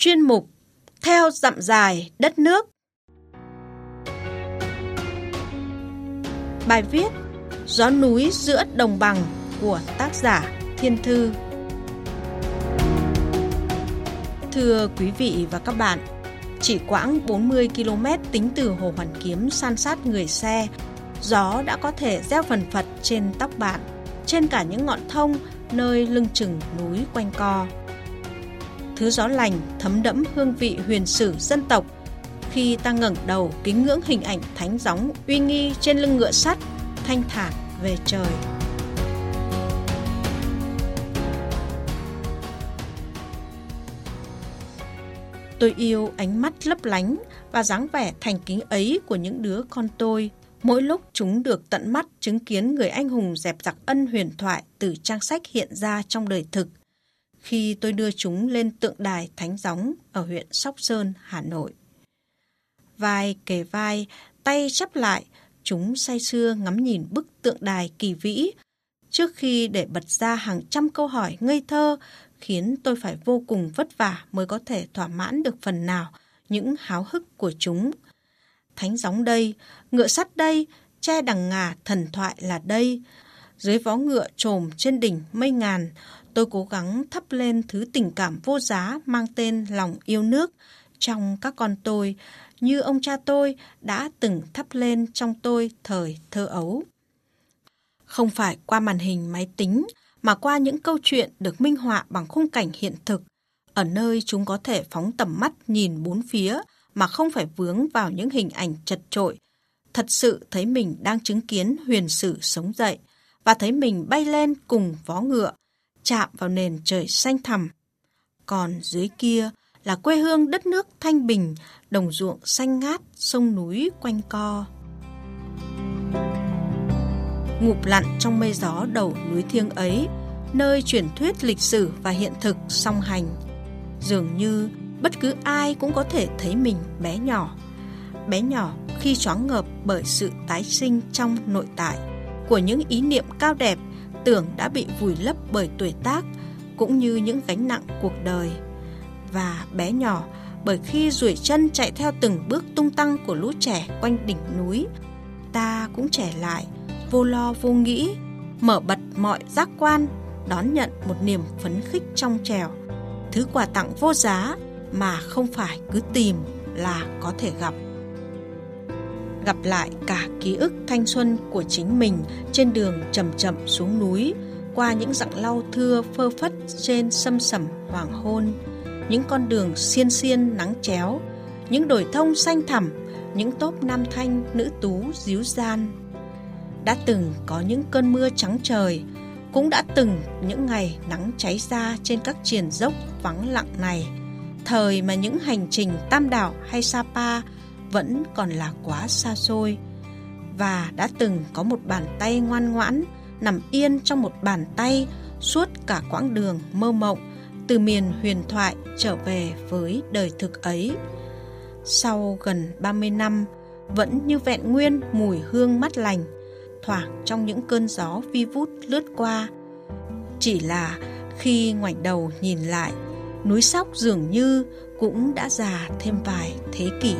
Chuyên mục Theo dặm dài đất nước Bài viết Gió núi giữa đồng bằng của tác giả Thiên Thư Thưa quý vị và các bạn, chỉ quãng 40 km tính từ Hồ Hoàn Kiếm san sát người xe, gió đã có thể gieo phần phật trên tóc bạn, trên cả những ngọn thông nơi lưng chừng núi quanh co. Thứ gió lành, thấm đẫm hương vị huyền sử dân tộc khi ta ngẩng đầu kính ngưỡng hình ảnh thánh gióng uy nghi trên lưng ngựa sắt, thanh thản về trời. Tôi yêu ánh mắt lấp lánh và dáng vẻ thành kính ấy của những đứa con tôi. Mỗi lúc chúng được tận mắt chứng kiến người anh hùng dẹp giặc ân huyền thoại từ trang sách hiện ra trong đời thực. Khi tôi đưa chúng lên tượng đài Thánh Gióng ở huyện Sóc Sơn, Hà Nội. Vai kề vai, tay chắp lại, chúng say sưa ngắm nhìn bức tượng đài kỳ vĩ trước khi để bật ra hàng trăm câu hỏi ngây thơ khiến tôi phải vô cùng vất vả mới có thể thỏa mãn được phần nào những háo hức của chúng. Thánh gióng đây, ngựa sắt đây, che đằng ngà thần thoại là đây. Dưới vó ngựa trồm trên đỉnh mây ngàn, tôi cố gắng thắp lên thứ tình cảm vô giá mang tên lòng yêu nước trong các con tôi, như ông cha tôi đã từng thắp lên trong tôi thời thơ ấu. Không phải qua màn hình máy tính, mà qua những câu chuyện được minh họa bằng khung cảnh hiện thực, ở nơi chúng có thể phóng tầm mắt nhìn bốn phía mà không phải vướng vào những hình ảnh chật trội. Thật sự thấy mình đang chứng kiến huyền sử sống dậy và thấy mình bay lên cùng vó ngựa, chạm vào nền trời xanh thẳm. Còn dưới kia là quê hương đất nước thanh bình, đồng ruộng xanh ngát, sông núi quanh co ngụp lặn trong mây gió đầu núi thiêng ấy, nơi truyền thuyết lịch sử và hiện thực song hành. Dường như bất cứ ai cũng có thể thấy mình bé nhỏ. Bé nhỏ khi choáng ngợp bởi sự tái sinh trong nội tại của những ý niệm cao đẹp tưởng đã bị vùi lấp bởi tuổi tác cũng như những gánh nặng cuộc đời. Và bé nhỏ bởi khi duỗi chân chạy theo từng bước tung tăng của lũ trẻ quanh đỉnh núi, ta cũng trẻ lại – vô lo vô nghĩ, mở bật mọi giác quan, đón nhận một niềm phấn khích trong trèo. Thứ quà tặng vô giá mà không phải cứ tìm là có thể gặp. Gặp lại cả ký ức thanh xuân của chính mình trên đường chậm chậm xuống núi, qua những dặng lau thưa phơ phất trên sâm sẩm hoàng hôn, những con đường xiên xiên nắng chéo, những đồi thông xanh thẳm, những tốp nam thanh nữ tú díu gian đã từng có những cơn mưa trắng trời, cũng đã từng những ngày nắng cháy ra trên các triền dốc vắng lặng này. Thời mà những hành trình Tam Đảo hay Sapa vẫn còn là quá xa xôi. Và đã từng có một bàn tay ngoan ngoãn nằm yên trong một bàn tay suốt cả quãng đường mơ mộng từ miền huyền thoại trở về với đời thực ấy. Sau gần 30 năm, vẫn như vẹn nguyên mùi hương mát lành, thoảng trong những cơn gió vi vút lướt qua. Chỉ là khi ngoảnh đầu nhìn lại, núi sóc dường như cũng đã già thêm vài thế kỷ.